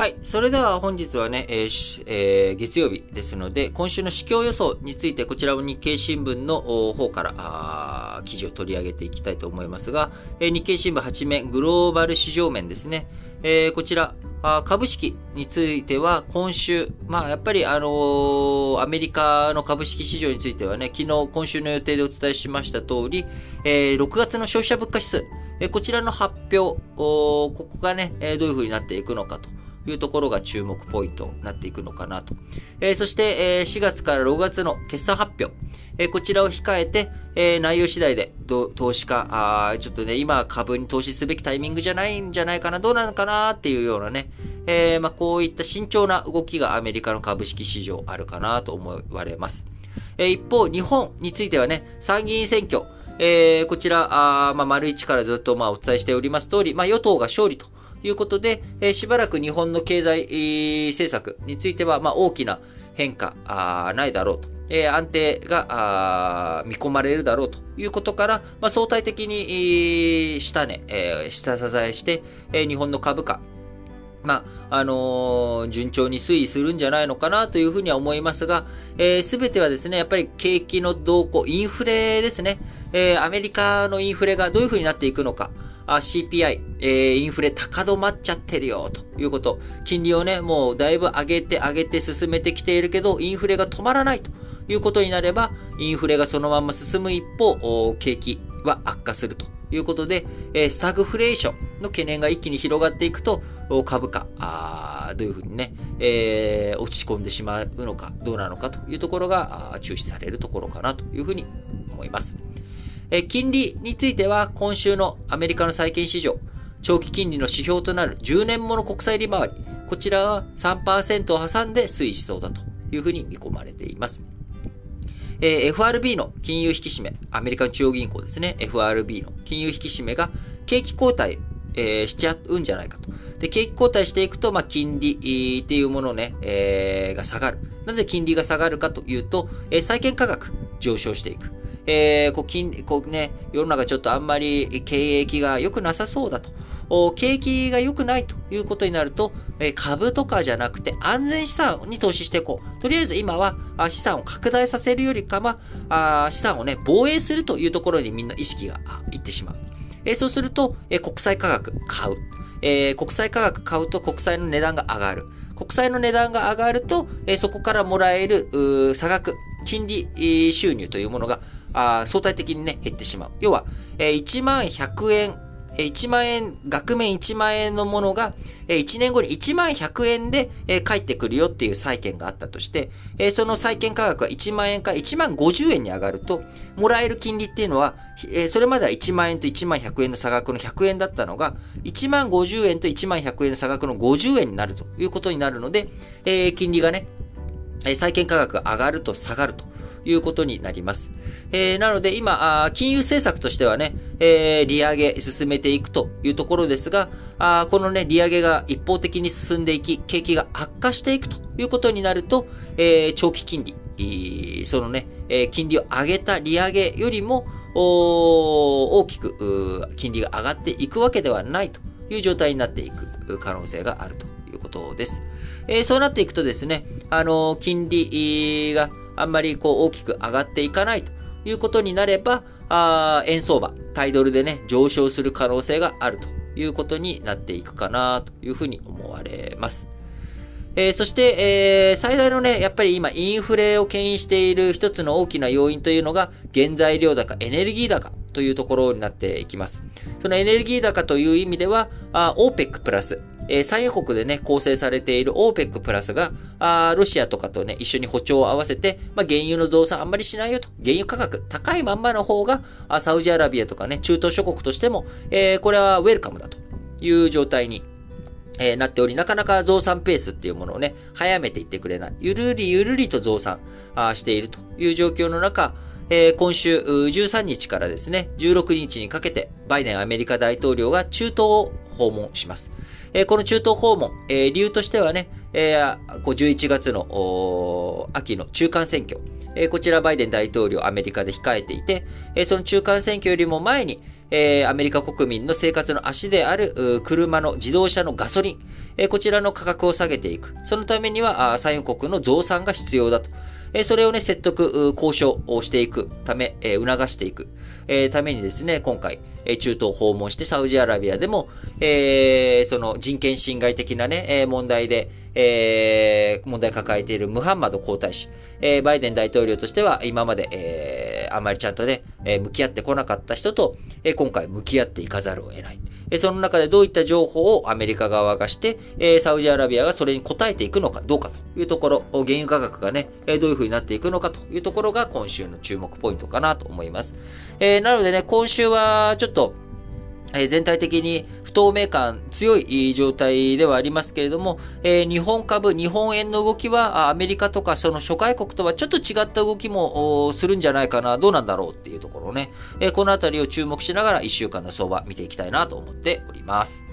はい。それでは本日はね、えーえー、月曜日ですので、今週の市況予想について、こちらも日経新聞の方から記事を取り上げていきたいと思いますが、えー、日経新聞8面、グローバル市場面ですね。え、こちら、株式については今週、まあやっぱりあのー、アメリカの株式市場についてはね、昨日今週の予定でお伝えしました通り、えー、6月の消費者物価指数、えー、こちらの発表、ここがね、どういう風になっていくのかと。いうところが注目ポイントになっていくのかなと。えー、そして、えー、4月から6月の決算発表。えー、こちらを控えて、えー、内容次第で、投資家、あちょっとね、今株に投資すべきタイミングじゃないんじゃないかな、どうなのかなっていうようなね、えー、まあ、こういった慎重な動きがアメリカの株式市場あるかなと思われます。えー、一方、日本についてはね、参議院選挙、えー、こちら、あまあ、丸一からずっとまあお伝えしております通り、まあ、与党が勝利ということで、えー、しばらく日本の経済、政策については、まあ、大きな変化あないだろうと。えー、安定が見込まれるだろうと。いうことから、まあ、相対的に下値、えー、下支えして、えー、日本の株価、まあ、あのー、順調に推移するんじゃないのかなというふうには思いますが、す、えー、べ、てはですね、やっぱり景気の動向、インフレですね、えー、アメリカのインフレがどういうふうになっていくのか、あ CPI、えー、インフレ高止まっちゃってるよ、ということ。金利をね、もうだいぶ上げて上げて進めてきているけど、インフレが止まらないということになれば、インフレがそのまま進む一方、景気は悪化するということで、えスタグフレーションの懸念が一気に広がっていくと、株価、あどういうふうにね、えー、落ち込んでしまうのか、どうなのかというところが注視されるところかなというふうに思います。え金利については今週のアメリカの債券市場、長期金利の指標となる10年もの国債利回り、こちらは3%を挟んで推移しそうだというふうに見込まれています。えー、FRB の金融引き締め、アメリカの中央銀行ですね、FRB の金融引き締めが景気後退、えー、しちゃうんじゃないかと。で、景気後退していくと、まあ、金利っていうものね、えー、が下がる。なぜ金利が下がるかというと、えー、債券価格上昇していく。えー、こう、金、こうね、世の中ちょっとあんまり経営が良くなさそうだと。景気が良くないということになると、株とかじゃなくて安全資産に投資していこう。とりあえず今は資産を拡大させるよりかは、資産をね、防衛するというところにみんな意識がいってしまう。そうすると、国債価格買う。国債価格買うと国債の値段が上がる。国債の値段が上がると、そこからもらえる差額、金利収入というものがあ相対的にね、減ってしまう。要は、えー、1万100円、えー、1万円、額面1万円のものが、えー、1年後に1万100円で、えー、返ってくるよっていう債券があったとして、えー、その債券価格が1万円から1万50円に上がると、もらえる金利っていうのは、えー、それまでは1万円と1万100円の差額の100円だったのが、1万50円と1万100円の差額の50円になるということになるので、えー、金利がね、債券価格が上がると下がるということになります。えー、なので今あ、金融政策としてはね、えー、利上げ進めていくというところですが、あこのね、利上げが一方的に進んでいき、景気が悪化していくということになると、えー、長期金利、そのね、え、金利を上げた利上げよりも、大きく金利が上がっていくわけではないという状態になっていく可能性があるということです。えー、そうなっていくとですね、あの金利があんまりこう大きく上がっていかないということになれば、あ円相場、タイドルでね、上昇する可能性があるということになっていくかなというふうに思われます。えー、そして、えー、最大のね、やっぱり今インフレを牽引している一つの大きな要因というのが、原材料高、エネルギー高というところになっていきます。そのエネルギー高という意味では、あ OPEC プラス、えー、産油国でね、構成されている OPEC プラスが、あロシアとかとね、一緒に歩調を合わせて、まあ、原油の増産あんまりしないよと。原油価格高いまんまの方が、あサウジアラビアとかね、中東諸国としても、えー、これはウェルカムだという状態にえー、なっており、なかなか増産ペースっていうものをね、早めていってくれない。ゆるりゆるりと増産あしているという状況の中、えー、今週13日からですね、16日にかけて、バイデンアメリカ大統領が中東を訪問します。えー、この中東訪問、えー、理由としてはね、えー、11月の秋の中間選挙、えー、こちらバイデン大統領アメリカで控えていて、えー、その中間選挙よりも前に、えー、アメリカ国民の生活の足である車の自動車のガソリン、えー、こちらの価格を下げていく。そのためには産油国の増産が必要だと。えそれをね、説得、交渉をしていくため、え促していく、えためにですね、今回、え中東訪問してサウジアラビアでも、え、その人権侵害的なね、え問題で、えー、問題抱えているムハンマド皇太子、えー、バイデン大統領としては今まで、えー、あまりちゃんとね、えー、向き合ってこなかった人と、えー、今回向き合っていかざるを得ない。え、その中でどういった情報をアメリカ側がして、え、サウジアラビアがそれに応えていくのかどうかというところ、原油価格がね、どういう風になっていくのかというところが今週の注目ポイントかなと思います。え、なのでね、今週はちょっと、え全体的に不透明感強い状態ではありますけれども、え日本株、日本円の動きはアメリカとかその諸外国とはちょっと違った動きもするんじゃないかな、どうなんだろうっていうところね、えこのあたりを注目しながら1週間の相場見ていきたいなと思っております。